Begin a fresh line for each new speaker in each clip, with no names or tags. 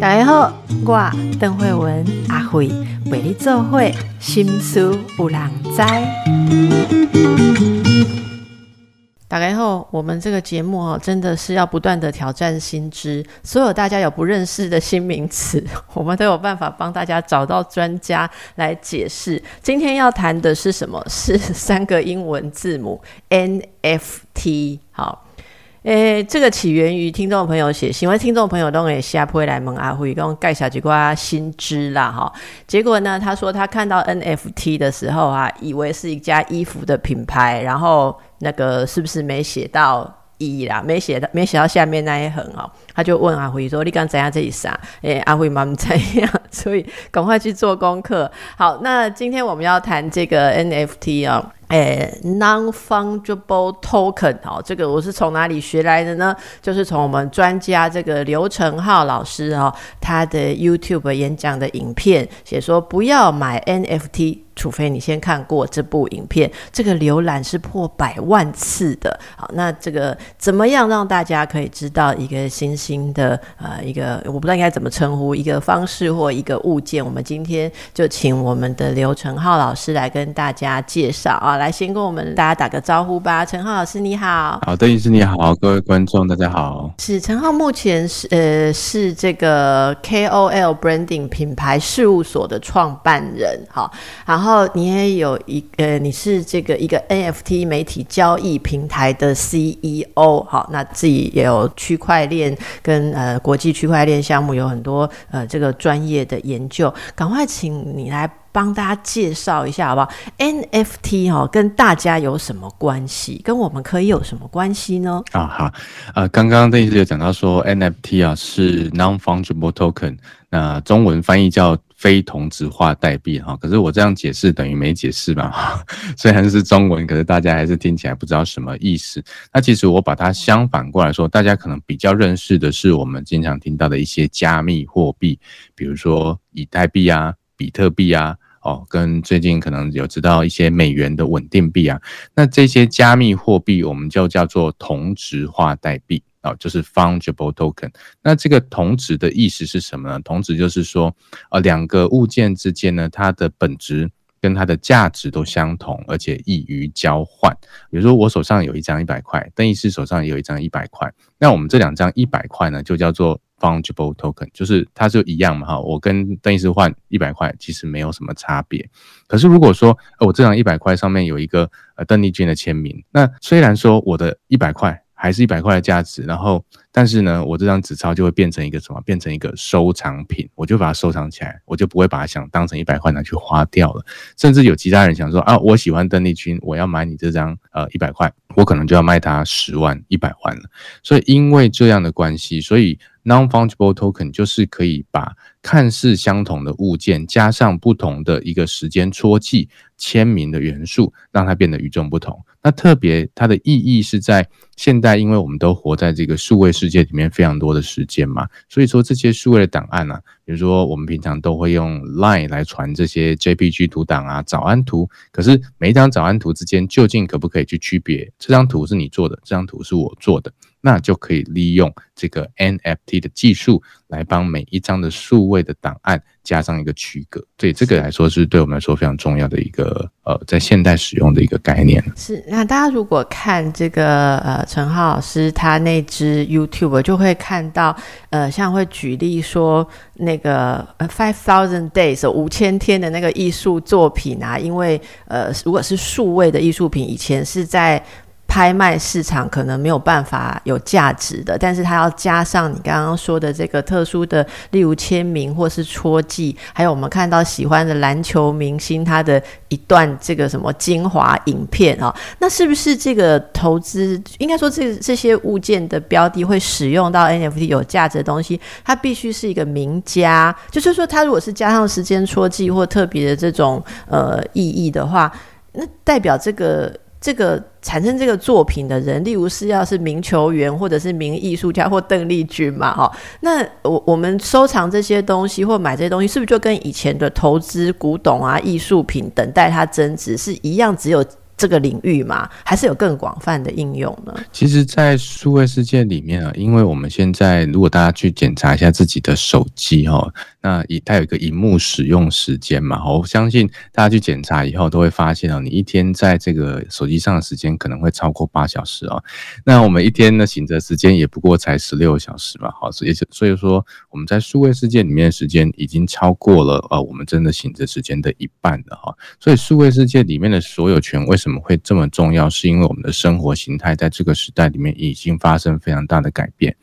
大家好，我邓慧文阿慧为你做会心思有人知。大家好，我们这个节目哦，真的是要不断的挑战新知，所有大家有不认识的新名词，我们都有办法帮大家找到专家来解释。今天要谈的是什么？是三个英文字母 NFT。好。诶，这个起源于听众朋友写信，因为听众朋友都给下坡来蒙阿辉，跟我盖小几瓜新知啦哈。结果呢，他说他看到 NFT 的时候啊，以为是一家衣服的品牌，然后那个是不是没写到一啦，没写到没写到下面那一横哦，他就问阿辉说：“你刚怎样这一啥？”诶，阿辉妈妈怎样？所以赶快去做功课。好，那今天我们要谈这个 NFT 啊。诶，non-fungible token，好，这个我是从哪里学来的呢？就是从我们专家这个刘成浩老师哦，他的 YouTube 演讲的影片，写说不要买 NFT。除非你先看过这部影片，这个浏览是破百万次的。好，那这个怎么样让大家可以知道一个新兴的呃一个我不知道应该怎么称呼一个方式或一个物件？我们今天就请我们的刘成浩老师来跟大家介绍啊，来先跟我们大家打个招呼吧。陈浩老师你好，
好，邓医师你好，各位观众大家好。
是陈浩目前是呃是这个 KOL Branding 品牌事务所的创办人，好，好。然后你也有一呃，你是这个一个 NFT 媒体交易平台的 CEO，好，那自己也有区块链跟呃国际区块链项目有很多呃这个专业的研究，赶快请你来帮大家介绍一下好不好？NFT 哈跟大家有什么关系？跟我们可以有什么关系呢？
啊好，呃刚刚邓医师有讲到说 NFT 啊是 non-fungible token，那中文翻译叫。非同质化代币哈，可是我这样解释等于没解释吧？虽然是中文，可是大家还是听起来不知道什么意思。那其实我把它相反过来说，大家可能比较认识的是我们经常听到的一些加密货币，比如说以太币啊、比特币啊，哦，跟最近可能有知道一些美元的稳定币啊。那这些加密货币我们就叫做同质化代币。啊，就是 fungible token。那这个同值的意思是什么呢？同值就是说，呃，两个物件之间呢，它的本质跟它的价值都相同，而且易于交换。比如说，我手上有一张一百块，邓医师手上也有一张一百块，那我们这两张一百块呢，就叫做 fungible token，就是它就一样嘛，哈。我跟邓医师换一百块，其实没有什么差别。可是如果说，呃，我这张一百块上面有一个呃邓丽君的签名，那虽然说我的一百块。还是一百块的价值，然后，但是呢，我这张纸钞就会变成一个什么？变成一个收藏品，我就把它收藏起来，我就不会把它想当成一百块拿去花掉了。甚至有其他人想说啊，我喜欢邓丽君，我要买你这张呃一百块，我可能就要卖他十万、一百万了。所以因为这样的关系，所以 non-fungible token 就是可以把看似相同的物件加上不同的一个时间戳记签名的元素，让它变得与众不同。那特别它的意义是在现代，因为我们都活在这个数位世界里面非常多的时间嘛，所以说这些数位的档案呢，比如说我们平常都会用 Line 来传这些 JPG 图档啊、早安图，可是每一张早安图之间究竟可不可以去区别这张图是你做的，这张图是我做的？那就可以利用这个 NFT 的技术来帮每一张的数位的档案加上一个区隔，所以这个来说是对我们来说非常重要的一个呃，在现代使用的一个概念。
是，那大家如果看这个呃陈浩老师他那支 YouTube，就会看到呃，像会举例说那个 Five Thousand Days 五千天的那个艺术作品啊，因为呃，如果是数位的艺术品，以前是在。拍卖市场可能没有办法有价值的，但是它要加上你刚刚说的这个特殊的，例如签名或是戳记，还有我们看到喜欢的篮球明星他的一段这个什么精华影片啊，那是不是这个投资应该说这这些物件的标的会使用到 NFT 有价值的东西，它必须是一个名家，就是说它如果是加上时间戳记或特别的这种呃意义的话，那代表这个。这个产生这个作品的人，例如是要是名球员，或者是名艺术家，或邓丽君嘛，哈，那我我们收藏这些东西或买这些东西，是不是就跟以前的投资古董啊、艺术品等待它增值是一样？只有这个领域吗？还是有更广泛的应用呢？
其实，在数位世界里面啊，因为我们现在如果大家去检查一下自己的手机哈，那一它有一个荧幕使用时间嘛，我相信大家去检查以后都会发现哦，你一天在这个手机上的时间可能会超过八小时哦。那我们一天的醒着时间也不过才十六小时嘛，好，所以所以说我们在数位世界里面的时间已经超过了呃我们真的醒着时间的一半了哈。所以数位世界里面的所有权为什么会这么重要？是因为我们的生活形态在这个时代里面已经发生非常大的改变。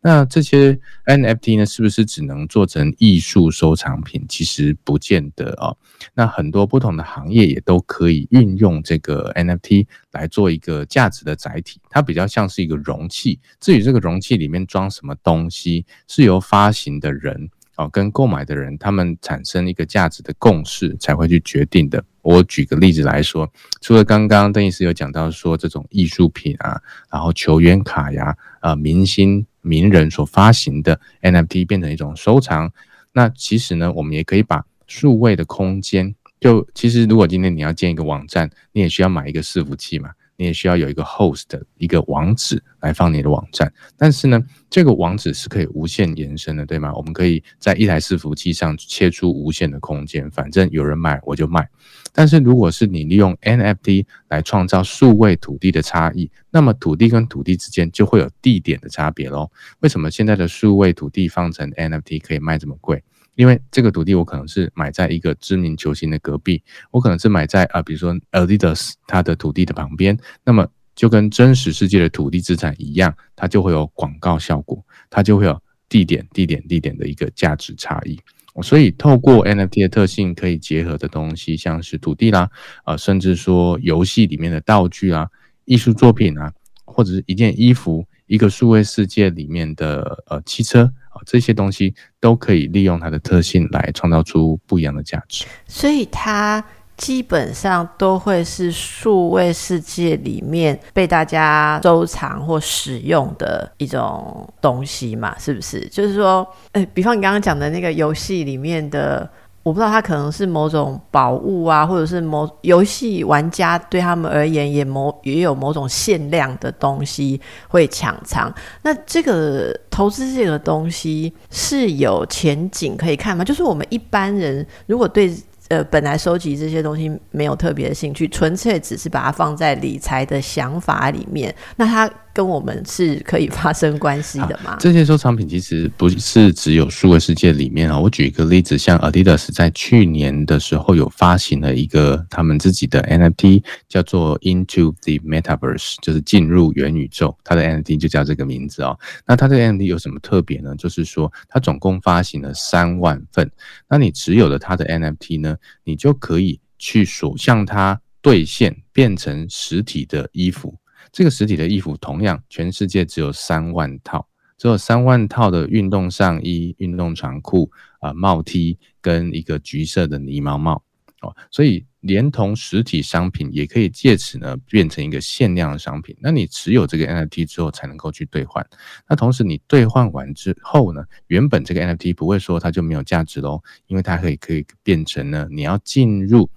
那这些 NFT 呢，是不是只能做成艺术收藏品？其实不见得哦。那很多不同的行业也都可以运用这个 NFT 来做一个价值的载体。它比较像是一个容器。至于这个容器里面装什么东西，是由发行的人哦跟购买的人他们产生一个价值的共识才会去决定的。我举个例子来说，除了刚刚邓医师有讲到说这种艺术品啊，然后球员卡呀，呃，明星名人所发行的 NFT 变成一种收藏，那其实呢，我们也可以把数位的空间，就其实如果今天你要建一个网站，你也需要买一个伺服器嘛。你也需要有一个 host 的一个网址来放你的网站，但是呢，这个网址是可以无限延伸的，对吗？我们可以在一台伺服器上切出无限的空间，反正有人买我就卖。但是如果是你利用 NFT 来创造数位土地的差异，那么土地跟土地之间就会有地点的差别喽。为什么现在的数位土地放成 NFT 可以卖这么贵？因为这个土地我可能是买在一个知名球星的隔壁，我可能是买在啊，比如说 Adidas 它的土地的旁边，那么就跟真实世界的土地资产一样，它就会有广告效果，它就会有地点、地点、地点的一个价值差异。所以透过 NFT 的特性可以结合的东西，像是土地啦，啊，甚至说游戏里面的道具啊、艺术作品啊，或者是一件衣服、一个数位世界里面的呃汽车啊。这些东西都可以利用它的特性来创造出不一样的价值，
所以它基本上都会是数位世界里面被大家收藏或使用的一种东西嘛？是不是？就是说，呃，比方你刚刚讲的那个游戏里面的。我不知道它可能是某种宝物啊，或者是某游戏玩家对他们而言也某也有某种限量的东西会抢藏。那这个投资这个东西是有前景可以看吗？就是我们一般人如果对。呃，本来收集这些东西没有特别的兴趣，纯粹只是把它放在理财的想法里面。那它跟我们是可以发生关系的吗？
这些收藏品其实不是只有数位世界里面啊。我举一个例子，像 Adidas 在去年的时候有发行了一个他们自己的 NFT，叫做 Into the Metaverse，就是进入元宇宙。它的 NFT 就叫这个名字哦。那它的 NFT 有什么特别呢？就是说它总共发行了三万份。那你持有了它的 NFT 呢？你就可以去所向它兑现，变成实体的衣服。这个实体的衣服同样，全世界只有三万套，只有三万套的运动上衣、运动长裤啊、帽 T 跟一个橘色的呢毛帽哦。所以，连同实体商品也可以借此呢变成一个限量的商品。那你持有这个 NFT 之后，才能够去兑换。那同时，你兑换完之后呢，原本这个 NFT 不会说它就没有价值喽，因为它可以可以变成呢你要进入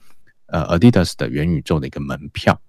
呃 Adidas 的元宇宙的一个门票。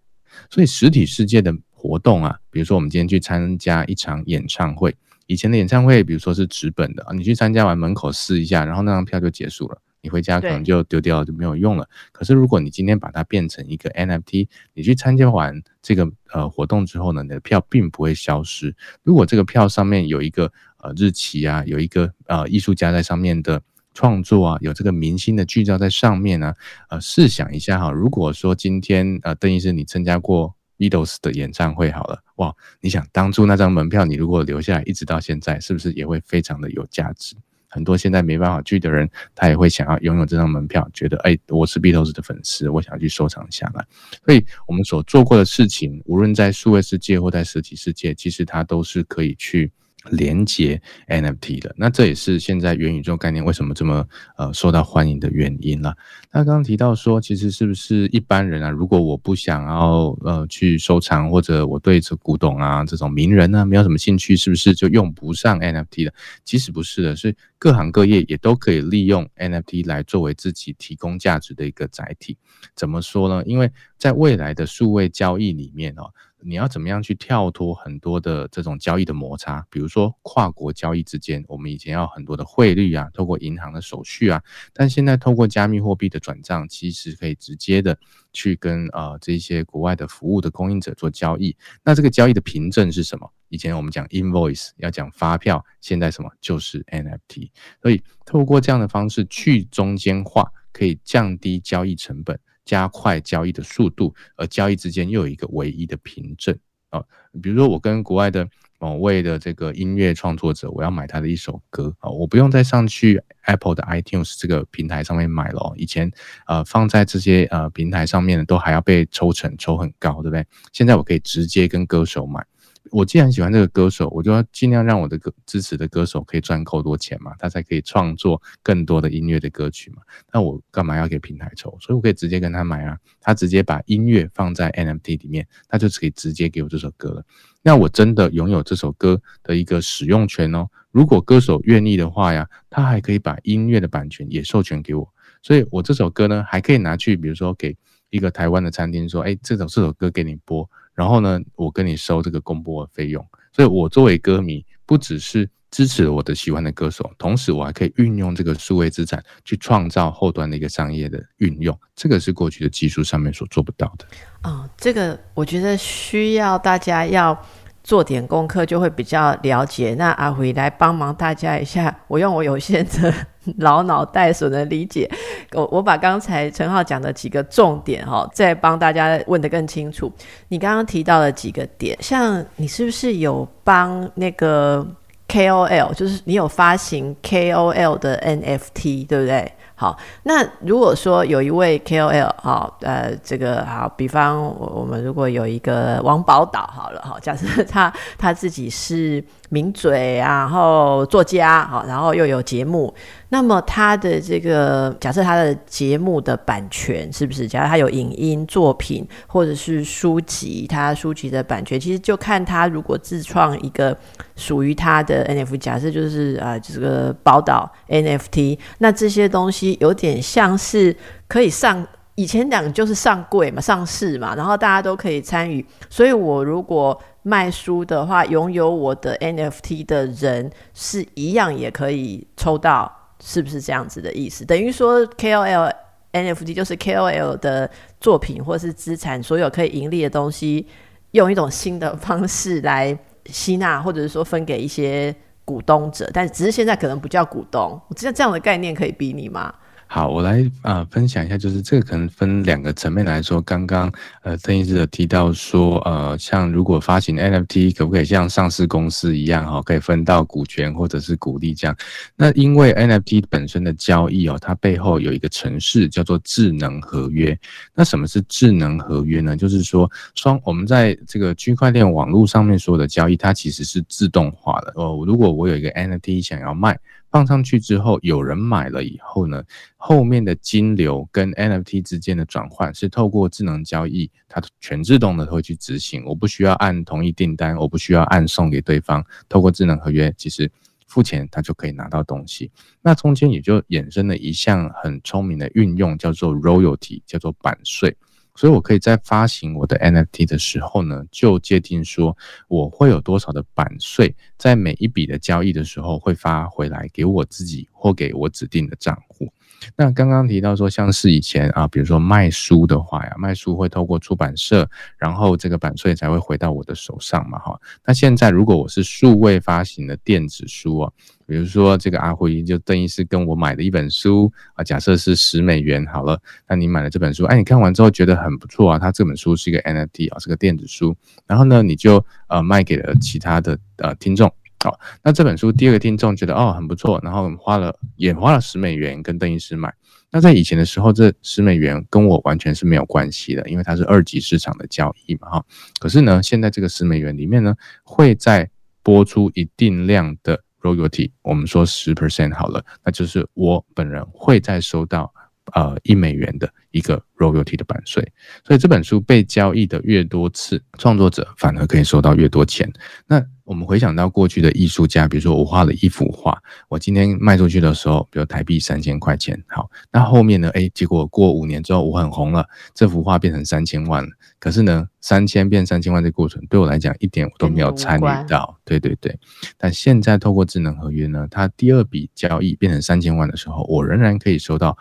所以，实体世界的活动啊，比如说我们今天去参加一场演唱会，以前的演唱会，比如说是纸本的啊，你去参加完门口试一下，然后那张票就结束了，你回家可能就丢掉了，就没有用了。可是如果你今天把它变成一个 NFT，你去参加完这个呃活动之后呢，你的票并不会消失。如果这个票上面有一个呃日期啊，有一个呃艺术家在上面的创作啊，有这个明星的剧照在上面呢，呃，试想一下哈，如果说今天呃邓医生你参加过。Beatles 的演唱会好了，哇！你想当初那张门票，你如果留下来，一直到现在，是不是也会非常的有价值？很多现在没办法去的人，他也会想要拥有这张门票，觉得哎，我是 Beatles 的粉丝，我想要去收藏下来。所以，我们所做过的事情，无论在数位世界或在实体世界，其实它都是可以去连接 NFT 的，那这也是现在元宇宙概念为什么这么呃受到欢迎的原因了。那刚刚提到说，其实是不是一般人啊，如果我不想要呃去收藏，或者我对这古董啊这种名人呢没有什么兴趣，是不是就用不上 NFT 的？其实不是的，是各行各业也都可以利用 NFT 来作为自己提供价值的一个载体。怎么说呢？因为在未来的数位交易里面哦。你要怎么样去跳脱很多的这种交易的摩擦？比如说跨国交易之间，我们以前要很多的汇率啊，透过银行的手续啊，但现在透过加密货币的转账，其实可以直接的去跟呃这些国外的服务的供应者做交易。那这个交易的凭证是什么？以前我们讲 invoice 要讲发票，现在什么就是 NFT。所以透过这样的方式去中间化，可以降低交易成本。加快交易的速度，而交易之间又有一个唯一的凭证啊。比如说，我跟国外的某位的这个音乐创作者，我要买他的一首歌啊，我不用再上去 Apple 的 iTunes 这个平台上面买了。以前呃放在这些呃平台上面都还要被抽成，抽很高，对不对？现在我可以直接跟歌手买。我既然喜欢这个歌手，我就要尽量让我的歌支持的歌手可以赚够多钱嘛，他才可以创作更多的音乐的歌曲嘛。那我干嘛要给平台抽？所以我可以直接跟他买啊，他直接把音乐放在 NFT 里面，他就可以直接给我这首歌了。那我真的拥有这首歌的一个使用权哦。如果歌手愿意的话呀，他还可以把音乐的版权也授权给我，所以我这首歌呢还可以拿去，比如说给一个台湾的餐厅说，哎，这首这首歌给你播。然后呢，我跟你收这个公播的费用，所以我作为歌迷，不只是支持我的喜欢的歌手，同时我还可以运用这个数位资产去创造后端的一个商业的运用，这个是过去的技术上面所做不到的。
哦，这个我觉得需要大家要。做点功课就会比较了解。那阿辉来帮忙大家一下，我用我有限的 老脑袋所能理解，我我把刚才陈浩讲的几个重点哈，再帮大家问得更清楚。你刚刚提到了几个点，像你是不是有帮那个 KOL，就是你有发行 KOL 的 NFT，对不对？好，那如果说有一位 KOL 哈，呃，这个好，比方我们如果有一个王宝岛好了哈，假设他他自己是。名嘴啊，然后作家，好，然后又有节目，那么他的这个假设他的节目的版权是不是？假如他有影音作品或者是书籍，他书籍的版权，其实就看他如果自创一个属于他的 NFT，假设就是啊这个宝岛 NFT，那这些东西有点像是可以上。以前讲就是上柜嘛，上市嘛，然后大家都可以参与。所以我如果卖书的话，拥有我的 NFT 的人是一样也可以抽到，是不是这样子的意思？等于说 KOL NFT 就是 KOL 的作品或是资产，所有可以盈利的东西，用一种新的方式来吸纳，或者是说分给一些股东者，但只是现在可能不叫股东。我知道这样的概念可以比拟吗？
好，我来啊分享一下，就是这个可能分两个层面来说。刚刚呃邓医师有提到说，呃像如果发行 NFT，可不可以像上市公司一样哈，可以分到股权或者是股利这样？那因为 NFT 本身的交易哦，它背后有一个程式叫做智能合约。那什么是智能合约呢？就是说双我们在这个区块链网络上面所有的交易，它其实是自动化的哦。如果我有一个 NFT 想要卖。放上去之后，有人买了以后呢，后面的金流跟 NFT 之间的转换是透过智能交易，它全自动的会去执行，我不需要按同意订单，我不需要按送给对方，透过智能合约，其实付钱他就可以拿到东西。那中间也就衍生了一项很聪明的运用，叫做 royalty，叫做版税。所以，我可以在发行我的 NFT 的时候呢，就界定说我会有多少的版税，在每一笔的交易的时候会发回来给我自己或给我指定的账户。那刚刚提到说，像是以前啊，比如说卖书的话呀，卖书会透过出版社，然后这个版税才会回到我的手上嘛，哈。那现在如果我是数位发行的电子书哦。比如说，这个阿辉就邓医师跟我买的一本书啊，假设是十美元好了，那你买了这本书，哎，你看完之后觉得很不错啊，它这本书是一个 NFT 啊，是个电子书，然后呢，你就呃卖给了其他的呃听众，好，那这本书第二个听众觉得哦很不错，然后花了也花了十美元跟邓医师买，那在以前的时候，这十美元跟我完全是没有关系的，因为它是二级市场的交易嘛哈，可是呢，现在这个十美元里面呢，会在播出一定量的 royalty，我们说十 percent 好了，那就是我本人会再收到呃一美元的一个 royalty 的版税。所以这本书被交易的越多次，创作者反而可以收到越多钱。那我们回想到过去的艺术家，比如说我画了一幅画，我今天卖出去的时候，比如台币三千块钱，好，那后面呢？哎，结果过五年之后我很红了，这幅画变成三千万了。可是呢，三千变三千万这过程对我来讲一点我都没有参与到，对对对。但现在透过智能合约呢，它第二笔交易变成三千万的时候，我仍然可以收到。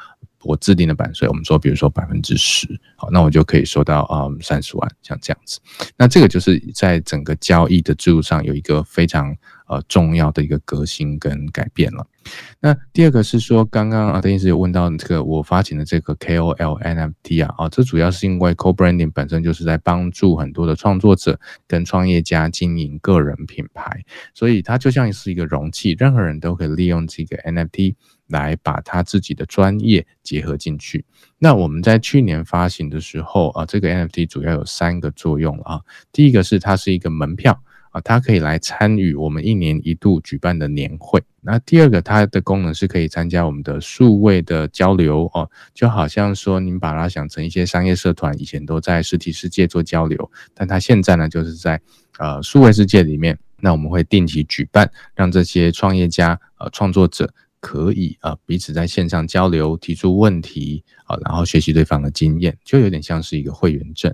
我制定的版税，我们说，比如说百分之十，好，那我就可以收到啊三十万，像这样子。那这个就是在整个交易的制度上有一个非常呃重要的一个革新跟改变了。那第二个是说，刚刚啊，邓医师有问到这个我发行的这个 KOL NFT 啊，啊，这主要是因为 Co-branding 本身就是在帮助很多的创作者跟创业家经营个人品牌，所以它就像是一个容器，任何人都可以利用这个 NFT 来把他自己的专业结合进去。那我们在去年发行的时候啊，这个 NFT 主要有三个作用啊，第一个是它是一个门票啊。它可以来参与我们一年一度举办的年会。那第二个，它的功能是可以参加我们的数位的交流哦，就好像说您把它想成一些商业社团，以前都在实体世界做交流，但它现在呢，就是在呃数位世界里面。那我们会定期举办，让这些创业家呃创作者。可以啊，彼此在线上交流，提出问题啊，然后学习对方的经验，就有点像是一个会员证。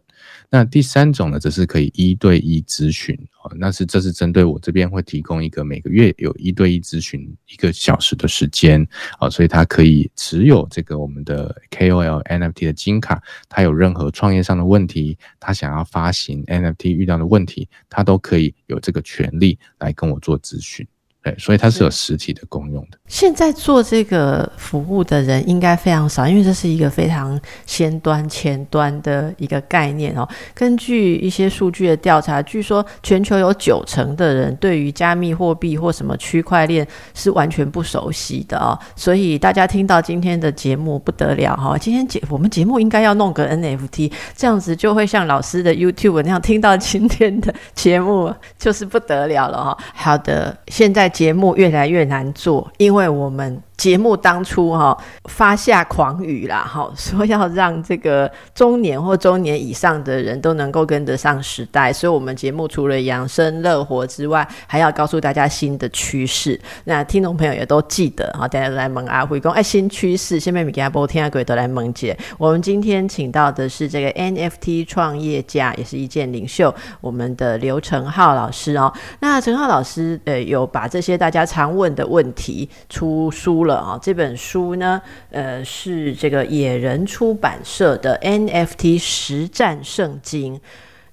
那第三种呢，则是可以一对一咨询啊，那是这是针对我这边会提供一个每个月有一对一咨询一个小时的时间啊，所以他可以持有这个我们的 KOL NFT 的金卡，他有任何创业上的问题，他想要发行 NFT 遇到的问题，他都可以有这个权利来跟我做咨询。对，所以它是有实体的功用的。
现在做这个服务的人应该非常少，因为这是一个非常先端、前端的一个概念哦。根据一些数据的调查，据说全球有九成的人对于加密货币或什么区块链是完全不熟悉的哦。所以大家听到今天的节目不得了哈，今天节我们节目应该要弄个 NFT，这样子就会像老师的 YouTube 那样听到今天的节目就是不得了了哈。好的，现在。节目越来越难做，因为我们。节目当初哈发下狂语啦，哈 说要让这个中年或中年以上的人都能够跟得上时代，所以我们节目除了养生乐活之外，还要告诉大家新的趋势。那听众朋友也都记得哈，大家都来蒙阿辉公哎新趋势，下面米给阿波听下鬼都来蒙姐。我们今天请到的是这个 NFT 创业家，也是一件领袖，我们的刘成浩老师哦。那陈浩老师呃有把这些大家常问的问题出书。了啊！这本书呢，呃，是这个野人出版社的 NFT 实战圣经。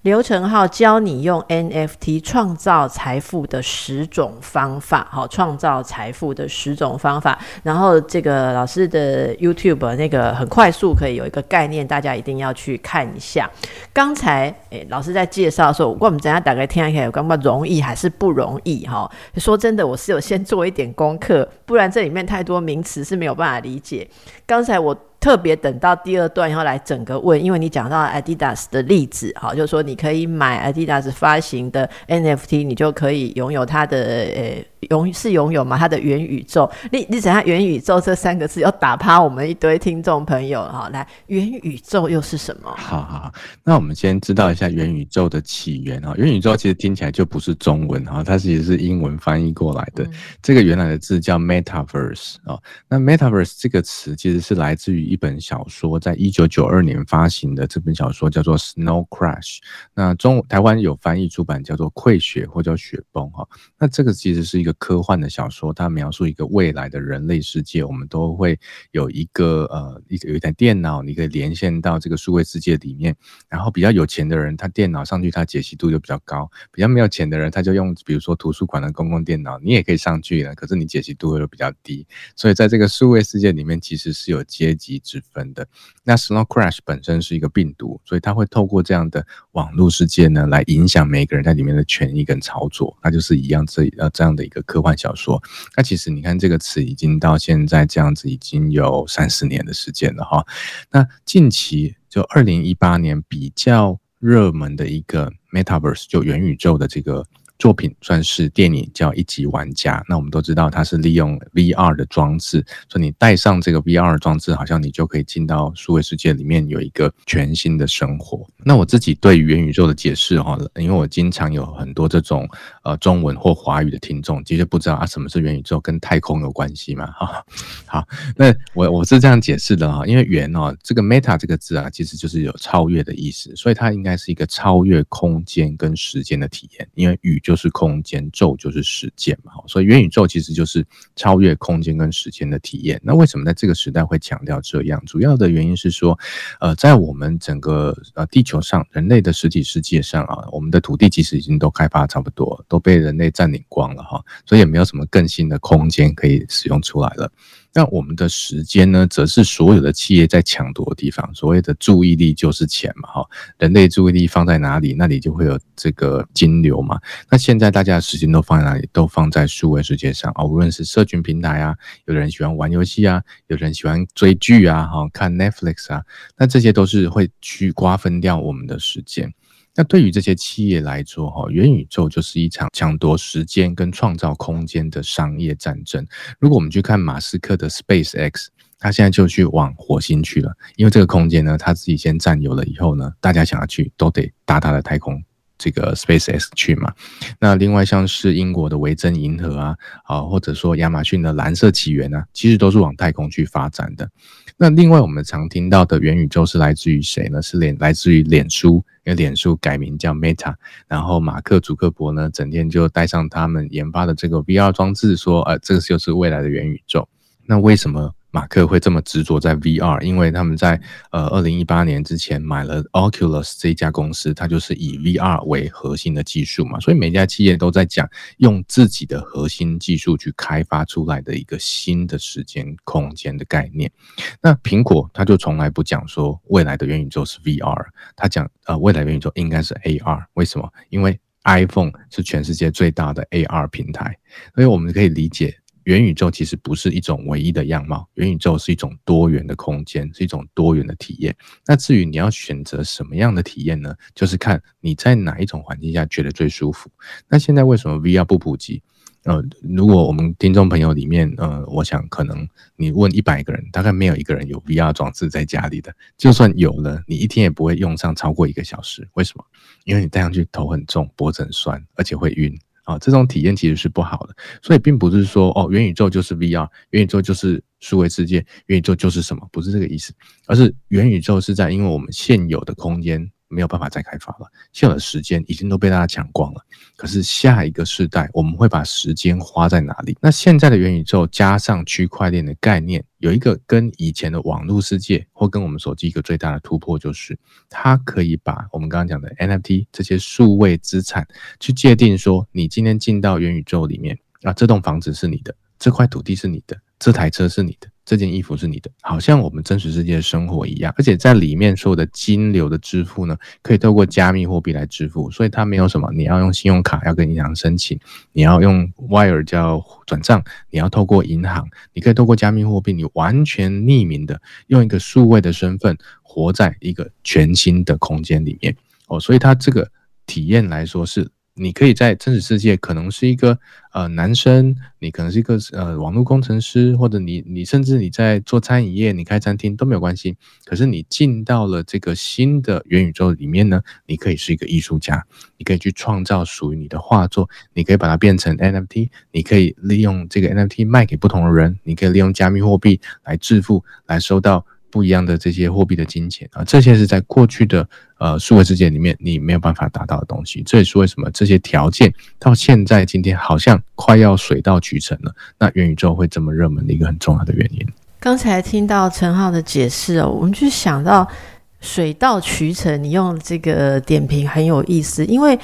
刘成浩教你用 NFT 创造财富的十种方法，好，创造财富的十种方法。然后这个老师的 YouTube 那个很快速，可以有一个概念，大家一定要去看一下。刚才诶，老师在介绍的时候，我们等下打开听一下，有那么容易还是不容易？哈，说真的，我是有先做一点功课，不然这里面太多名词是没有办法理解。刚才我。特别等到第二段以后来整个问，因为你讲到 Adidas 的例子，哈，就是说你可以买 Adidas 发行的 NFT，你就可以拥有它的呃。拥是拥有嘛？它的元宇宙，你你怎样？元宇宙这三个字要打趴我们一堆听众朋友哈。来，元宇宙又是什么？
好好好，那我们先知道一下元宇宙的起源啊。元宇宙其实听起来就不是中文哈，它其实是英文翻译过来的。这个原来的字叫 Metaverse 啊。那 Metaverse 这个词其实是来自于一本小说，在一九九二年发行的这本小说叫做 Snow Crash。那中台湾有翻译出版叫做溃雪或叫雪崩哈。那这个其实是一个。科幻的小说，它描述一个未来的人类世界，我们都会有一个呃，一有一台电脑，你可以连线到这个数位世界里面。然后比较有钱的人，他电脑上去，他解析度就比较高；比较没有钱的人，他就用比如说图书馆的公共电脑，你也可以上去的，可是你解析度会比较低。所以在这个数位世界里面，其实是有阶级之分的。那 Snow Crash 本身是一个病毒，所以它会透过这样的网络世界呢，来影响每一个人在里面的权益跟操作。那就是一样这呃这样的一个。科幻小说，那其实你看这个词已经到现在这样子，已经有三十年的时间了哈。那近期就二零一八年比较热门的一个 Metaverse，就元宇宙的这个作品算是电影叫《一级玩家》。那我们都知道，它是利用 VR 的装置，说你带上这个 VR 装置，好像你就可以进到数位世界里面，有一个全新的生活。那我自己对元宇宙的解释哈，因为我经常有很多这种呃中文或华语的听众，的确不知道啊什么是元宇宙，跟太空有关系吗？哈，好，那我我是这样解释的哈，因为元哦，这个 meta 这个字啊，其实就是有超越的意思，所以它应该是一个超越空间跟时间的体验，因为宇。就是空间，宙就是时间嘛，所以元宇宙其实就是超越空间跟时间的体验。那为什么在这个时代会强调这样？主要的原因是说，呃，在我们整个呃地球上，人类的实体世界上啊，我们的土地其实已经都开发差不多，都被人类占领光了哈，所以也没有什么更新的空间可以使用出来了。那我们的时间呢，则是所有的企业在抢夺的地方。所谓的注意力就是钱嘛，哈，人类注意力放在哪里，那里就会有这个金流嘛。那现在大家的时间都放在哪里？都放在数位世界上啊，无论是社群平台啊，有的人喜欢玩游戏啊，有的人喜欢追剧啊，哈，看 Netflix 啊，那这些都是会去瓜分掉我们的时间。那对于这些企业来说，哈，元宇宙就是一场抢夺时间跟创造空间的商业战争。如果我们去看马斯克的 Space X，他现在就去往火星去了，因为这个空间呢，他自己先占有了，以后呢，大家想要去都得搭他的太空。这个 Space X 去嘛？那另外像是英国的维珍银河啊，啊，或者说亚马逊的蓝色起源啊，其实都是往太空去发展的。那另外我们常听到的元宇宙是来自于谁呢？是脸来自于脸书，因为脸书改名叫 Meta，然后马克·祖克伯呢，整天就带上他们研发的这个 VR 装置，说，呃，这个就是未来的元宇宙。那为什么？马克会这么执着在 VR，因为他们在呃二零一八年之前买了 Oculus 这一家公司，它就是以 VR 为核心的技术嘛，所以每家企业都在讲用自己的核心技术去开发出来的一个新的时间空间的概念。那苹果它就从来不讲说未来的元宇宙是 VR，它讲呃未来元宇宙应该是 AR。为什么？因为 iPhone 是全世界最大的 AR 平台，所以我们可以理解。元宇宙其实不是一种唯一的样貌，元宇宙是一种多元的空间，是一种多元的体验。那至于你要选择什么样的体验呢？就是看你在哪一种环境下觉得最舒服。那现在为什么 VR 不普及？呃，如果我们听众朋友里面，呃，我想可能你问一百个人，大概没有一个人有 VR 装置在家里的。就算有了，你一天也不会用上超过一个小时。为什么？因为你戴上去头很重，脖子很酸，而且会晕。啊，这种体验其实是不好的，所以并不是说哦，元宇宙就是 VR，元宇宙就是数位世界，元宇宙就是什么，不是这个意思，而是元宇宙是在因为我们现有的空间。没有办法再开发了，现有的时间已经都被大家抢光了。可是下一个世代，我们会把时间花在哪里？那现在的元宇宙加上区块链的概念，有一个跟以前的网络世界或跟我们手机一个最大的突破，就是它可以把我们刚刚讲的 NFT 这些数位资产去界定，说你今天进到元宇宙里面啊，这栋房子是你的，这块土地是你的，这台车是你的。这件衣服是你的，好像我们真实世界的生活一样，而且在里面所有的金流的支付呢，可以透过加密货币来支付，所以它没有什么你要用信用卡要跟银行申请，你要用 wire 叫转账，你要透过银行，你可以透过加密货币，你完全匿名的用一个数位的身份活在一个全新的空间里面哦，所以它这个体验来说是。你可以在真实世界可能是一个呃男生，你可能是一个呃网络工程师，或者你你甚至你在做餐饮业，你开餐厅都没有关系。可是你进到了这个新的元宇宙里面呢，你可以是一个艺术家，你可以去创造属于你的画作，你可以把它变成 NFT，你可以利用这个 NFT 卖给不同的人，你可以利用加密货币来致富，来收到。不一样的这些货币的金钱啊，这些是在过去的呃数位世界里面你没有办法达到的东西。这也是为什么这些条件到现在今天好像快要水到渠成了。那元宇宙会这么热门的一个很重要的原因。
刚才听到陈浩的解释哦，我们就想到水到渠成，你用这个点评很有意思，因为。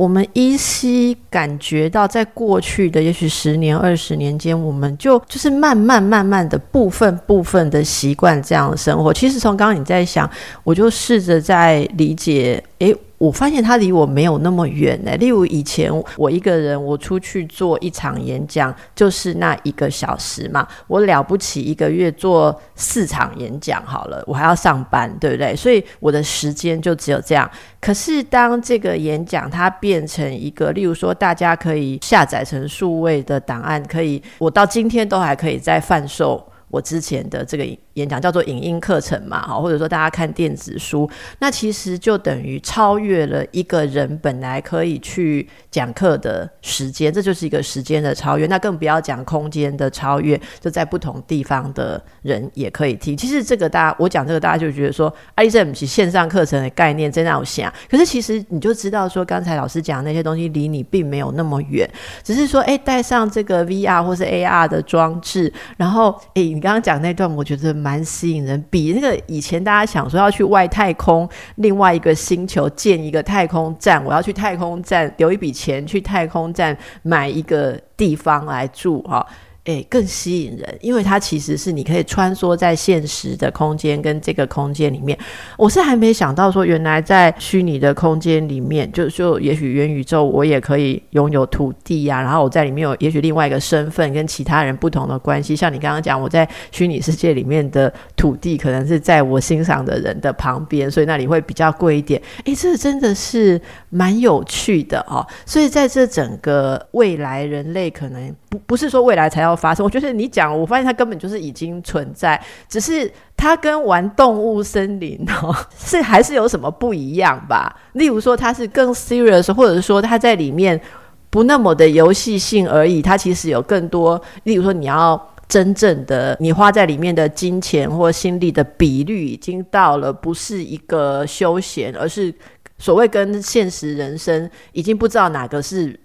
我们依稀感觉到，在过去的也许十年、二十年间，我们就就是慢慢、慢慢的部分、部分的习惯这样的生活。其实从刚刚你在想，我就试着在理解，诶，我发现它离我没有那么远呢。例如以前我一个人，我出去做一场演讲，就是那一个小时嘛。我了不起一个月做四场演讲好了，我还要上班，对不对？所以我的时间就只有这样。可是当这个演讲它变成一个，例如说大家可以下载成数位的档案，可以，我到今天都还可以在贩售我之前的这个。演讲叫做影音课程嘛，哈，或者说大家看电子书，那其实就等于超越了一个人本来可以去讲课的时间，这就是一个时间的超越。那更不要讲空间的超越，就在不同地方的人也可以听。其实这个大家我讲这个，大家就觉得说，哎，这不是线上课程的概念，真让我想。可是其实你就知道说，刚才老师讲那些东西离你并没有那么远，只是说，哎，带上这个 VR 或是 AR 的装置，然后，哎，你刚刚讲那段，我觉得。蛮蛮吸引人，比那个以前大家想说要去外太空另外一个星球建一个太空站，我要去太空站留一笔钱去太空站买一个地方来住哈。诶，更吸引人，因为它其实是你可以穿梭在现实的空间跟这个空间里面。我是还没想到说，原来在虚拟的空间里面，就就也许元宇宙我也可以拥有土地呀，然后我在里面有也许另外一个身份跟其他人不同的关系。像你刚刚讲，我在虚拟世界里面的土地可能是在我欣赏的人的旁边，所以那里会比较贵一点。诶，这真的是蛮有趣的哦。所以在这整个未来，人类可能不不是说未来才要。发生，我觉得你讲，我发现它根本就是已经存在，只是它跟玩动物森林哦，是还是有什么不一样吧？例如说，它是更 serious，或者是说它在里面不那么的游戏性而已，它其实有更多，例如说你要真正的你花在里面的金钱或心力的比率，已经到了不是一个休闲，而是所谓跟现实人生已经不知道哪个是。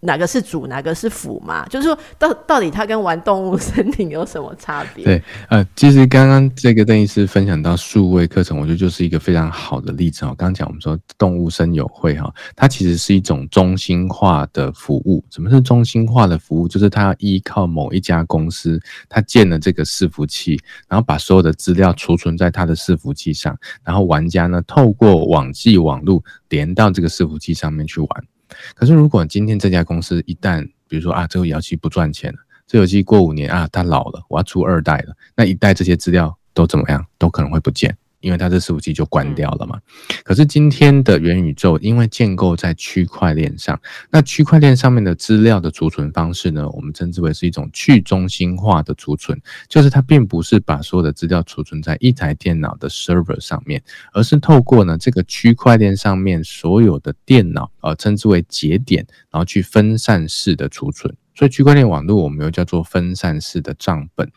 哪个是主，哪个是辅嘛？就是说，到到底它跟玩动物森林有什么差别？
对，呃，其实刚刚这个邓医师分享到数位课程，我觉得就是一个非常好的例子哦。刚刚讲我们说动物森友会哈，它其实是一种中心化的服务。什么是中心化的服务？就是它要依靠某一家公司，它建了这个伺服器，然后把所有的资料储存在它的伺服器上，然后玩家呢透过网际网络连到这个伺服器上面去玩。可是，如果今天这家公司一旦，比如说啊，这个游戏不赚钱了，这游戏过五年啊，它老了，我要出二代了，那一代这些资料都怎么样，都可能会不见。因为它这伺服器就关掉了嘛。可是今天的元宇宙，因为建构在区块链上，那区块链上面的资料的储存方式呢，我们称之为是一种去中心化的储存，就是它并不是把所有的资料储存在一台电脑的 server 上面，而是透过呢这个区块链上面所有的电脑，呃，称之为节点，然后去分散式的储存。所以区块链网络我们又叫做分散式的账本，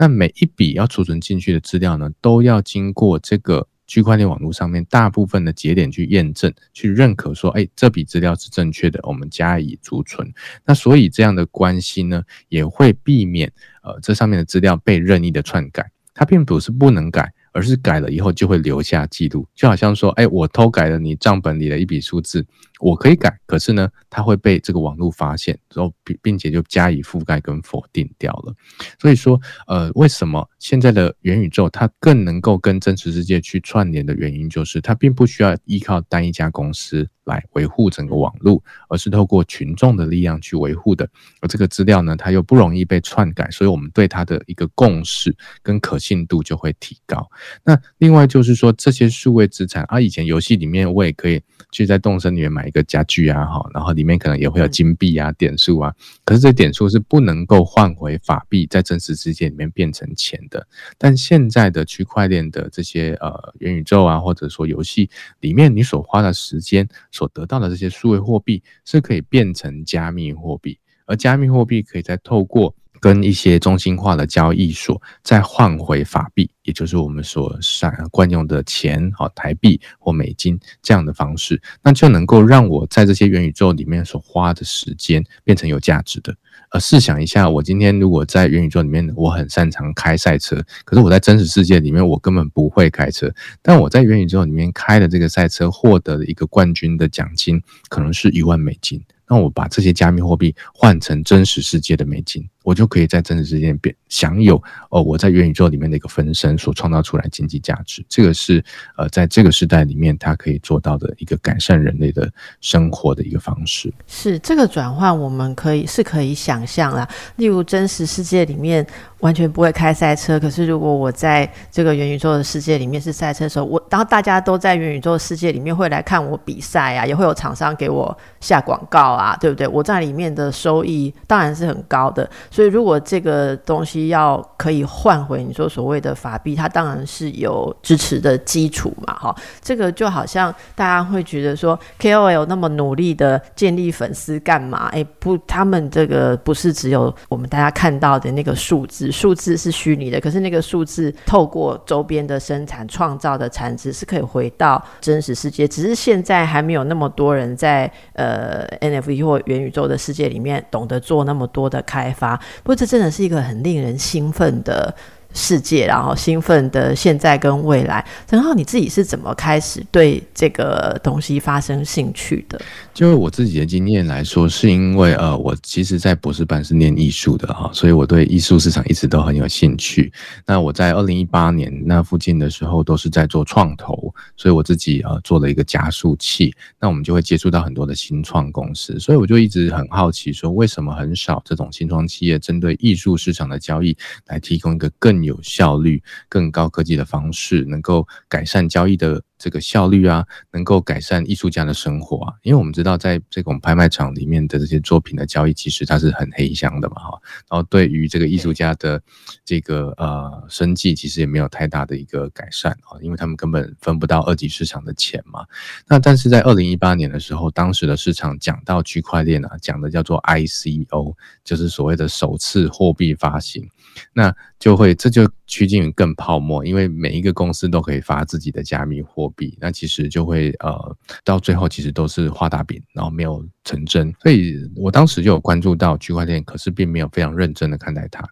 那每一笔要储存进去的资料呢，都要经过这个区块链网络上面大部分的节点去验证、去认可，说，哎，这笔资料是正确的，我们加以储存。那所以这样的关系呢，也会避免呃这上面的资料被任意的篡改，它并不是不能改。而是改了以后就会留下记录，就好像说，哎，我偷改了你账本里的一笔数字，我可以改，可是呢，它会被这个网络发现，然后并并且就加以覆盖跟否定掉了。所以说，呃，为什么现在的元宇宙它更能够跟真实世界去串联的原因，就是它并不需要依靠单一家公司。来维护整个网络，而是透过群众的力量去维护的。而这个资料呢，它又不容易被篡改，所以我们对它的一个共识跟可信度就会提高。那另外就是说，这些数位资产啊，以前游戏里面我也可以去在动森里面买一个家具啊，哈，然后里面可能也会有金币啊、点数啊，可是这点数是不能够换回法币，在真实世界里面变成钱的。但现在的区块链的这些呃元宇宙啊，或者说游戏里面你所花的时间。所得到的这些数位货币是可以变成加密货币，而加密货币可以再透过跟一些中心化的交易所再换回法币，也就是我们所善惯用的钱，好台币或美金这样的方式，那就能够让我在这些元宇宙里面所花的时间变成有价值的。呃，试想一下，我今天如果在元宇宙里面，我很擅长开赛车，可是我在真实世界里面，我根本不会开车。但我在元宇宙里面开的这个赛车，获得了一个冠军的奖金，可能是一万美金。那我把这些加密货币换成真实世界的美金，我就可以在真实世界变享有哦，我在元宇宙里面的一个分身所创造出来经济价值，这个是呃，在这个时代里面，它可以做到的一个改善人类的生活的一个方式。
是这个转换，我们可以是可以想象啦。例如真实世界里面完全不会开赛车，可是如果我在这个元宇宙的世界里面是赛车手，我当大家都在元宇宙的世界里面会来看我比赛啊，也会有厂商给我下广告啊，对不对？我在里面的收益当然是很高的。所以，如果这个东西要可以换回你说所谓的法币，它当然是有支持的基础嘛，哈。这个就好像大家会觉得说，KOL 那么努力的建立粉丝干嘛？诶，不，他们这个不是只有我们大家看到的那个数字，数字是虚拟的，可是那个数字透过周边的生产创造的产值是可以回到真实世界，只是现在还没有那么多人在呃 NFT 或元宇宙的世界里面懂得做那么多的开发。不过，这真的是一个很令人兴奋的。世界，然后兴奋的现在跟未来。陈浩，你自己是怎么开始对这个东西发生兴趣的？
就我自己的经验来说，是因为呃，我其实，在博士班是念艺术的哈，所以我对艺术市场一直都很有兴趣。那我在二零一八年那附近的时候，都是在做创投，所以我自己呃做了一个加速器。那我们就会接触到很多的新创公司，所以我就一直很好奇，说为什么很少这种新创企业针对艺术市场的交易来提供一个更有效率、更高科技的方式，能够改善交易的这个效率啊，能够改善艺术家的生活啊。因为我们知道，在这种拍卖场里面的这些作品的交易，其实它是很黑箱的嘛，哈。然后对于这个艺术家的这个呃生计，其实也没有太大的一个改善啊，因为他们根本分不到二级市场的钱嘛。那但是在二零一八年的时候，当时的市场讲到区块链啊，讲的叫做 ICO，就是所谓的首次货币发行。那就会这就趋近于更泡沫，因为每一个公司都可以发自己的加密货币，那其实就会呃到最后其实都是画大饼，然后没有成真。所以我当时就有关注到区块链，可是并没有非常认真的看待它。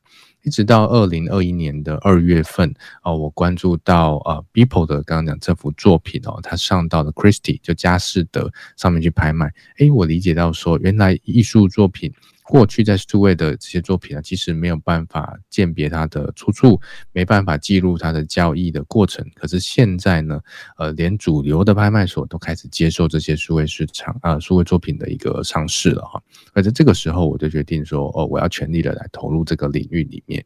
一直到二零二一年的二月份哦，我关注到呃 People 的刚刚讲这幅作品哦，它上到了 Christie 就佳士得上面去拍卖。诶，我理解到说原来艺术作品。过去在数位的这些作品啊，其实没有办法鉴别它的出处，没办法记录它的交易的过程。可是现在呢，呃，连主流的拍卖所都开始接受这些数位市场啊，数位作品的一个上市了哈。而在这个时候，我就决定说，哦，我要全力的来投入这个领域里面。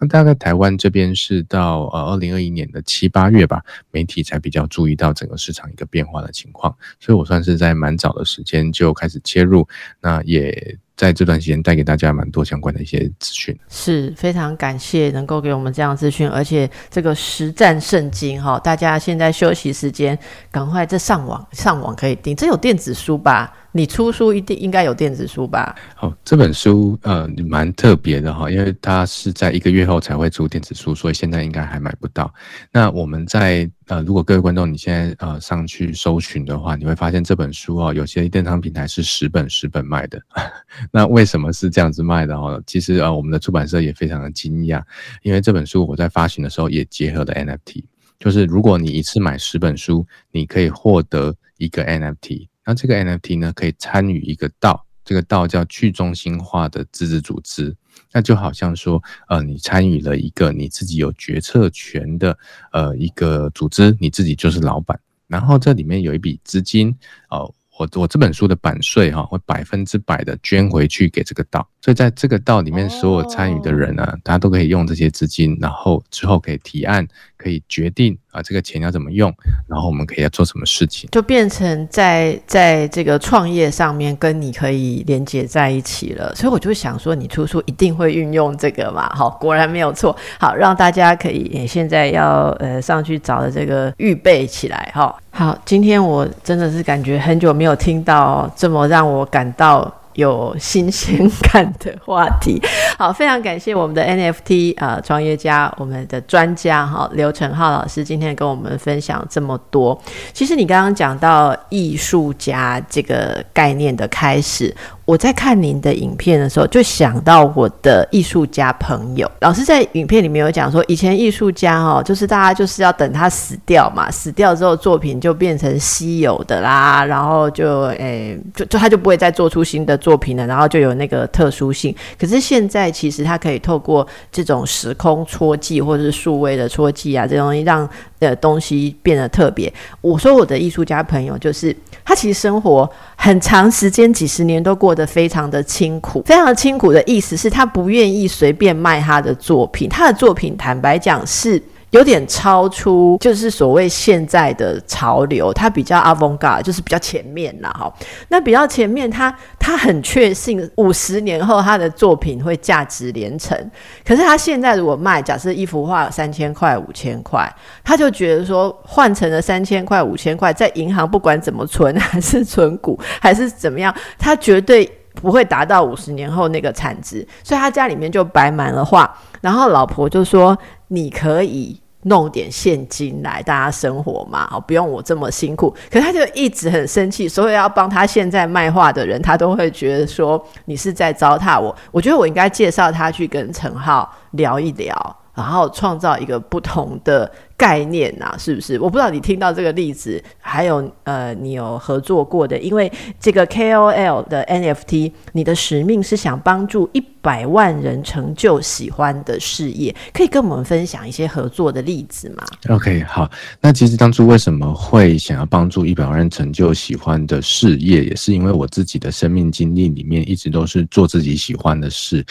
那大概台湾这边是到呃二零二一年的七八月吧，媒体才比较注意到整个市场一个变化的情况，所以我算是在蛮早的时间就开始切入，那也。在这段时间带给大家蛮多相关的一些资讯，
是非常感谢能够给我们这样资讯，而且这个实战圣经哈，大家现在休息时间赶快这上网上网可以订，这有电子书吧？你出书一定应该有电子书吧？
哦，这本书呃蛮特别的哈，因为它是在一个月后才会出电子书，所以现在应该还买不到。那我们在呃，如果各位观众你现在呃上去搜寻的话，你会发现这本书哦，有些电商平台是十本十本卖的。那为什么是这样子卖的哦？其实呃，我们的出版社也非常的惊讶，因为这本书我在发行的时候也结合了 NFT，就是如果你一次买十本书，你可以获得一个 NFT。那这个 NFT 呢，可以参与一个道，这个道叫去中心化的自治组织。那就好像说，呃，你参与了一个你自己有决策权的呃一个组织，你自己就是老板。然后这里面有一笔资金，哦，我我这本书的版税哈，会百分之百的捐回去给这个道。所以在这个道里面，所有参与的人呢，大家都可以用这些资金，然后之后可以提案，可以决定。啊，这个钱要怎么用？然后我们可以要做什么事情？
就变成在在这个创业上面跟你可以连接在一起了。所以我就想说，你出书一定会运用这个嘛？好，果然没有错。好，让大家可以现在要呃上去找的这个预备起来哈。好，今天我真的是感觉很久没有听到这么让我感到。有新鲜感的话题，好，非常感谢我们的 NFT 呃创业家，我们的专家哈刘成浩老师今天跟我们分享这么多。其实你刚刚讲到艺术家这个概念的开始。我在看您的影片的时候，就想到我的艺术家朋友。老师在影片里面有讲说，以前艺术家哦，就是大家就是要等他死掉嘛，死掉之后作品就变成稀有的啦，然后就诶，就就他就不会再做出新的作品了，然后就有那个特殊性。可是现在其实他可以透过这种时空戳记或者是数位的戳记啊，这东西让的东西变得特别。我说我的艺术家朋友，就是他其实生活很长时间几十年都过的非常的清苦，非常的清苦的意思是他不愿意随便卖他的作品，他的作品坦白讲是。有点超出，就是所谓现在的潮流，它比较 avant-garde，就是比较前面啦，哈。那比较前面，他他很确信五十年后他的作品会价值连城。可是他现在如果卖，假设一幅画三千块、五千块，他就觉得说换成了三千块、五千块，在银行不管怎么存，还是存股，还是怎么样，他绝对不会达到五十年后那个产值。所以他家里面就摆满了画，然后老婆就说：“你可以。”弄点现金来，大家生活嘛，好，不用我这么辛苦。可他就一直很生气，所有要帮他现在卖画的人，他都会觉得说你是在糟蹋我。我觉得我应该介绍他去跟陈浩聊一聊，然后创造一个不同的。概念呐，是不是？我不知道你听到这个例子，还有呃，你有合作过的，因为这个 KOL 的 NFT，你的使命是想帮助一百万人成就喜欢的事业，可以跟我们分享一些合作的例子吗
？OK，好，那其实当初为什么会想要帮助一百万人成就喜欢的事业，也是因为我自己的生命经历里面一直都是做自己喜欢的事，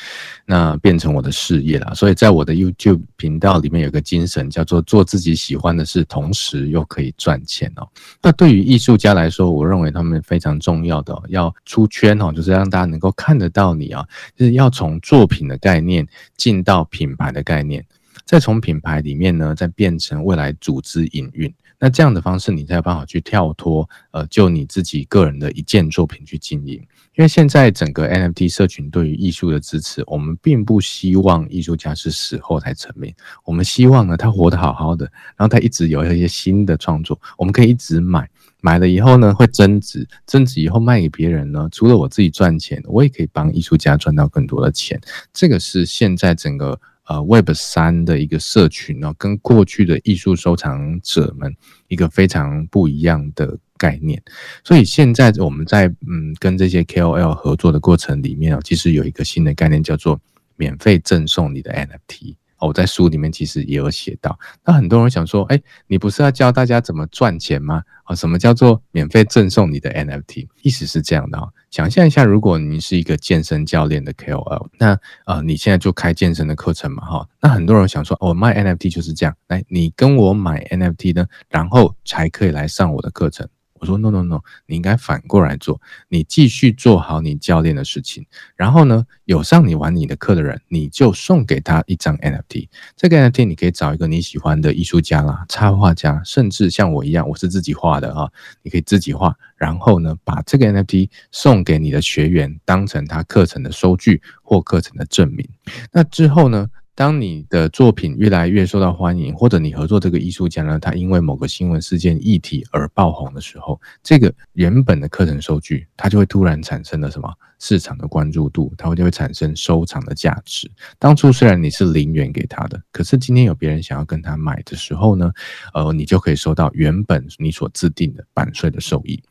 那变成我的事业了。所以在我的 YouTube 频道里面有个精神叫做做。自己喜欢的事，同时又可以赚钱哦。那对于艺术家来说，我认为他们非常重要的要出圈哦，就是让大家能够看得到你啊，就是要从作品的概念进到品牌的概念，再从品牌里面呢，再变成未来组织营运。那这样的方式，你才有办法去跳脱呃，就你自己个人的一件作品去经营。因为现在整个 NFT 社群对于艺术的支持，我们并不希望艺术家是死后才成名，我们希望呢他活得好好的，然后他一直有一些新的创作，我们可以一直买，买了以后呢会增值，增值以后卖给别人呢，除了我自己赚钱，我也可以帮艺术家赚到更多的钱。这个是现在整个呃 Web 三的一个社群呢，跟过去的艺术收藏者们一个非常不一样的。概念，所以现在我们在嗯跟这些 KOL 合作的过程里面啊，其实有一个新的概念叫做免费赠送你的 NFT。我在书里面其实也有写到。那很多人想说，哎，你不是要教大家怎么赚钱吗？啊，什么叫做免费赠送你的 NFT？意思是这样的啊，想象一下，如果你是一个健身教练的 KOL，那呃你现在就开健身的课程嘛，哈，那很多人想说，我卖 NFT 就是这样，来，你跟我买 NFT 呢，然后才可以来上我的课程。我说 no no no，你应该反过来做，你继续做好你教练的事情，然后呢，有上你玩你的课的人，你就送给他一张 NFT。这个 NFT 你可以找一个你喜欢的艺术家啦、插画家，甚至像我一样，我是自己画的啊，你可以自己画，然后呢，把这个 NFT 送给你的学员，当成他课程的收据或课程的证明。那之后呢？当你的作品越来越受到欢迎，或者你合作这个艺术家呢，他因为某个新闻事件议题而爆红的时候，这个原本的课程收据，它就会突然产生了什么？市场的关注度，它会就会产生收藏的价值。当初虽然你是零元给他的，可是今天有别人想要跟他买的时候呢，呃，你就可以收到原本你所制定的版税的收益。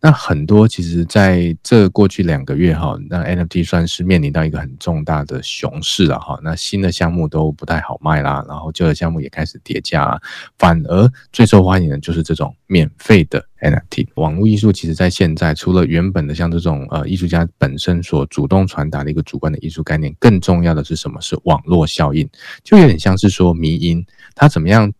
那很多其实在这过去两个月哈，那 NFT 算是面临到一个很重大的熊市了哈。那新的项目都不太好卖啦，然后旧的项目也开始跌价，反而最受欢迎的就是这种免费的。NFT 网络艺术其实，在现在除了原本的像这种呃艺术家本身所主动传达的一个主观的艺术概念，更重要的是什么？是网络效应，就有点像是说迷音，它怎么样？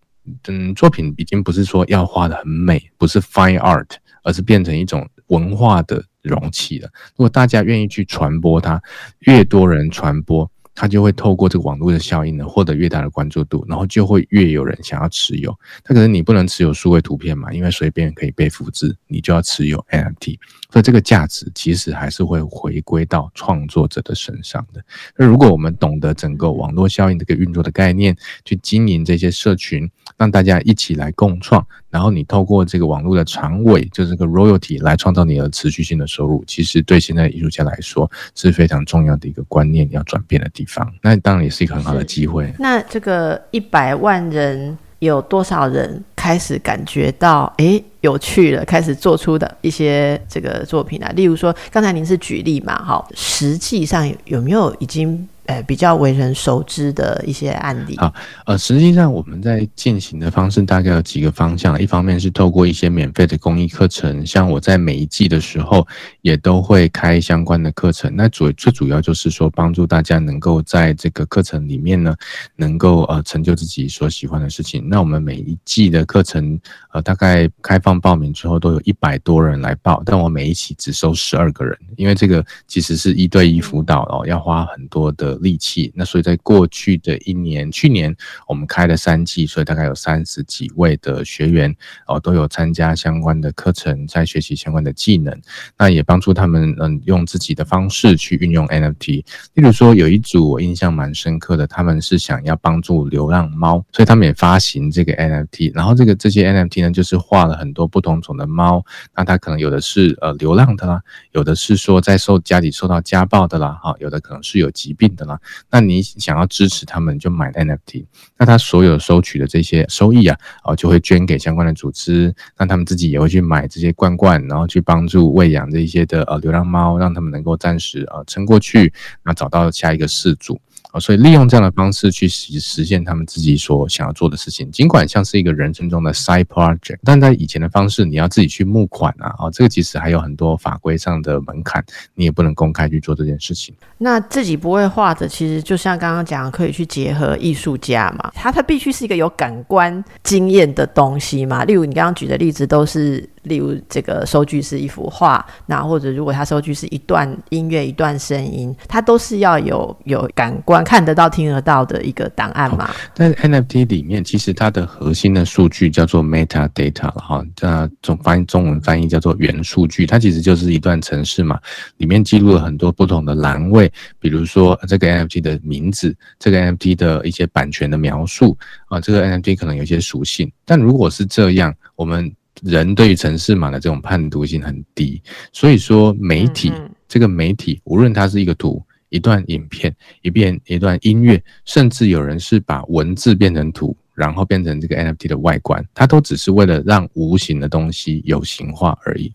嗯，作品已经不是说要画的很美，不是 fine art，而是变成一种文化的容器了。如果大家愿意去传播它，越多人传播。它就会透过这个网络的效应呢，获得越大的关注度，然后就会越有人想要持有。它可能你不能持有数位图片嘛，因为随便可以被复制，你就要持有 NFT。所以这个价值其实还是会回归到创作者的身上的。那如果我们懂得整个网络效应这个运作的概念，去经营这些社群，让大家一起来共创。然后你透过这个网络的长尾，就是个 royalty 来创造你的持续性的收入，其实对现在艺术家来说是非常重要的一个观念要转变的地方。那当然也是一个很好的机会。
那这个一百万人有多少人开始感觉到哎有趣了，开始做出的一些这个作品啊？例如说，刚才您是举例嘛，哈，实际上有没有已经？呃比较为人熟知的一些案例？
好，呃，实际上我们在进行的方式大概有几个方向，一方面是透过一些免费的公益课程，像我在每一季的时候也都会开相关的课程。那主最主要就是说帮助大家能够在这个课程里面呢，能够呃成就自己所喜欢的事情。那我们每一季的课程，呃，大概开放报名之后都有一百多人来报，但我每一期只收十二个人，因为这个其实是一对一辅导哦，要花很多的力气。那所以在过去的一年，去年我们开了三季，所以大概有三十几位的学员哦，都有参加相关的课程，在学习相关的技能。那也帮助他们嗯，用自己的方式去运用 NFT。例如说，有一组我印象蛮深刻的，他们是想要帮助流浪猫，所以他们也发行这个 NFT。然后这个这些 NFT 呢，就是画了很多不同种的猫。那它可能有的是呃流浪的啦，有的是说在受家里受到家暴的啦，哈，有的可能是有疾病的啦。那你想要支持他们，就买 NFT。那他所有收取的这些收益啊，哦，就会捐给相关的组织。那他们自己也会去买这些罐罐，然后去帮助喂养这些的呃流浪猫，让他们能够暂时呃撑过去，然后找到下一个事主。所以利用这样的方式去实实现他们自己所想要做的事情，尽管像是一个人生中的 side project，但在以前的方式，你要自己去募款啊，哦，这个其实还有很多法规上的门槛，你也不能公开去做这件事情。
那自己不会画的，其实就像刚刚讲，可以去结合艺术家嘛，他他必须是一个有感官经验的东西嘛。例如你刚刚举的例子，都是例如这个收据是一幅画，那或者如果他收据是一段音乐、一段声音，它都是要有有感官。看得到、听得到的一个档案嘛？
但 NFT 里面，其实它的核心的数据叫做 metadata 哈，那中翻译中文翻译叫做元数据。它其实就是一段程式嘛，里面记录了很多不同的栏位，比如说这个 NFT 的名字，这个 NFT 的一些版权的描述啊，这个 NFT 可能有些属性。但如果是这样，我们人对于城市码的这种判读性很低，所以说媒体这个媒体，无论它是一个图。一段影片，一遍一段音乐，甚至有人是把文字变成图，然后变成这个 NFT 的外观，它都只是为了让无形的东西有形化而已。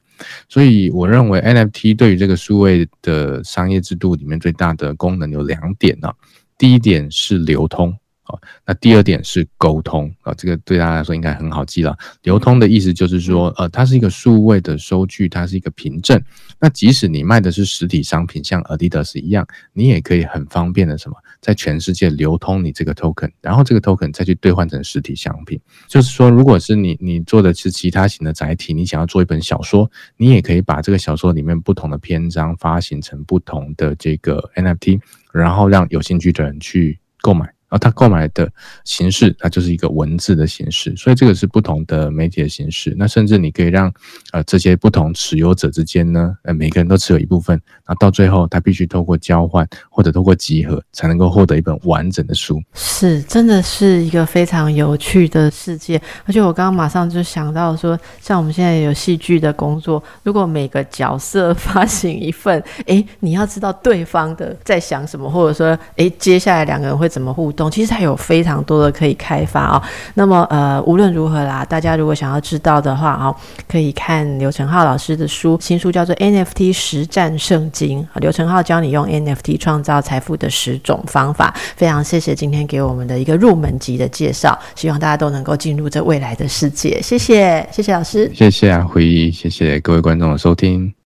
所以，我认为 NFT 对于这个数位的商业制度里面最大的功能有两点呢。第一点是流通。那第二点是沟通啊，这个对大家来说应该很好记了。流通的意思就是说，呃，它是一个数位的收据，它是一个凭证。那即使你卖的是实体商品，像 Adidas 一样，你也可以很方便的什么，在全世界流通你这个 token，然后这个 token 再去兑换成实体商品。就是说，如果是你你做的是其他型的载体，你想要做一本小说，你也可以把这个小说里面不同的篇章发行成不同的这个 NFT，然后让有兴趣的人去购买。然后他购买的形式，它就是一个文字的形式，所以这个是不同的媒体的形式。那甚至你可以让呃这些不同持有者之间呢，呃每个人都持有一部分，那到最后他必须透过交换或者透过集合，才能够获得一本完整的书。
是，真的是一个非常有趣的世界。而且我刚刚马上就想到说，像我们现在有戏剧的工作，如果每个角色 发行一份，诶，你要知道对方的在想什么，或者说，诶，接下来两个人会怎么互动。其实还有非常多的可以开发哦。那么呃，无论如何啦，大家如果想要知道的话哦，可以看刘成浩老师的书，新书叫做《NFT 实战圣经》刘成浩教你用 NFT 创造财富的十种方法。非常谢谢今天给我们的一个入门级的介绍，希望大家都能够进入这未来的世界。谢谢，谢谢老师，
谢谢啊，回忆，谢谢各位观众的收听。